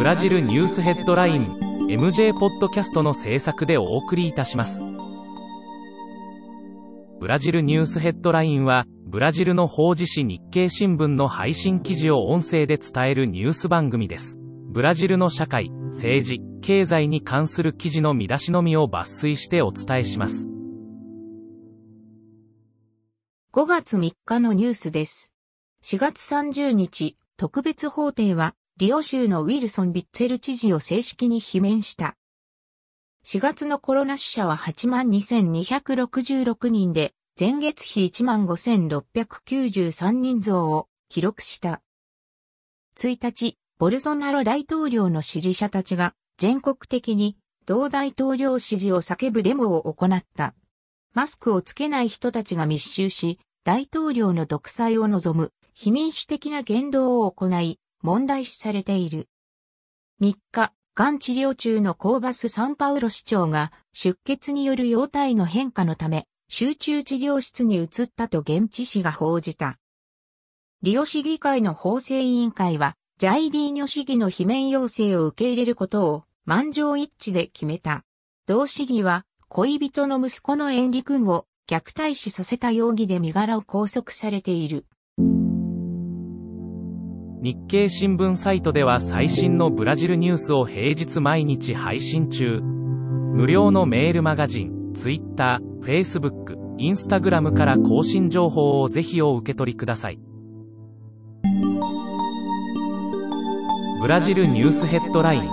ブラジルニュースヘッドライン MJ ポッドキャストの制作でお送りいたします。ブラジルニュースヘッドラインはブラジルの法事紙日経新聞の配信記事を音声で伝えるニュース番組です。ブラジルの社会政治経済に関する記事の見出しのみを抜粋してお伝えします。5月3日のニュースです。4月30日特別法廷はリオ州のウィルソン・ビッツェル知事を正式に罷免した。4月のコロナ死者は82,266人で、前月比15,693人増を記録した。1日、ボルソナロ大統領の支持者たちが全国的に同大統領支持を叫ぶデモを行った。マスクをつけない人たちが密集し、大統領の独裁を望む非民主的な言動を行い、問題視されている。3日、がん治療中のコーバス・サンパウロ市長が出血による容体の変化のため集中治療室に移ったと現地紙が報じた。リオ市議会の法制委員会はジャイリーニョ市議の罷免要請を受け入れることを満場一致で決めた。同市議は恋人の息子のエンリ君を虐待死させた容疑で身柄を拘束されている。日経新聞サイトでは最新のブラジルニュースを平日毎日配信中。無料のメールマガジン TwitterFacebook インスタグラムから更新情報をぜひお受け取りください。ブラジルニュースヘッドライン。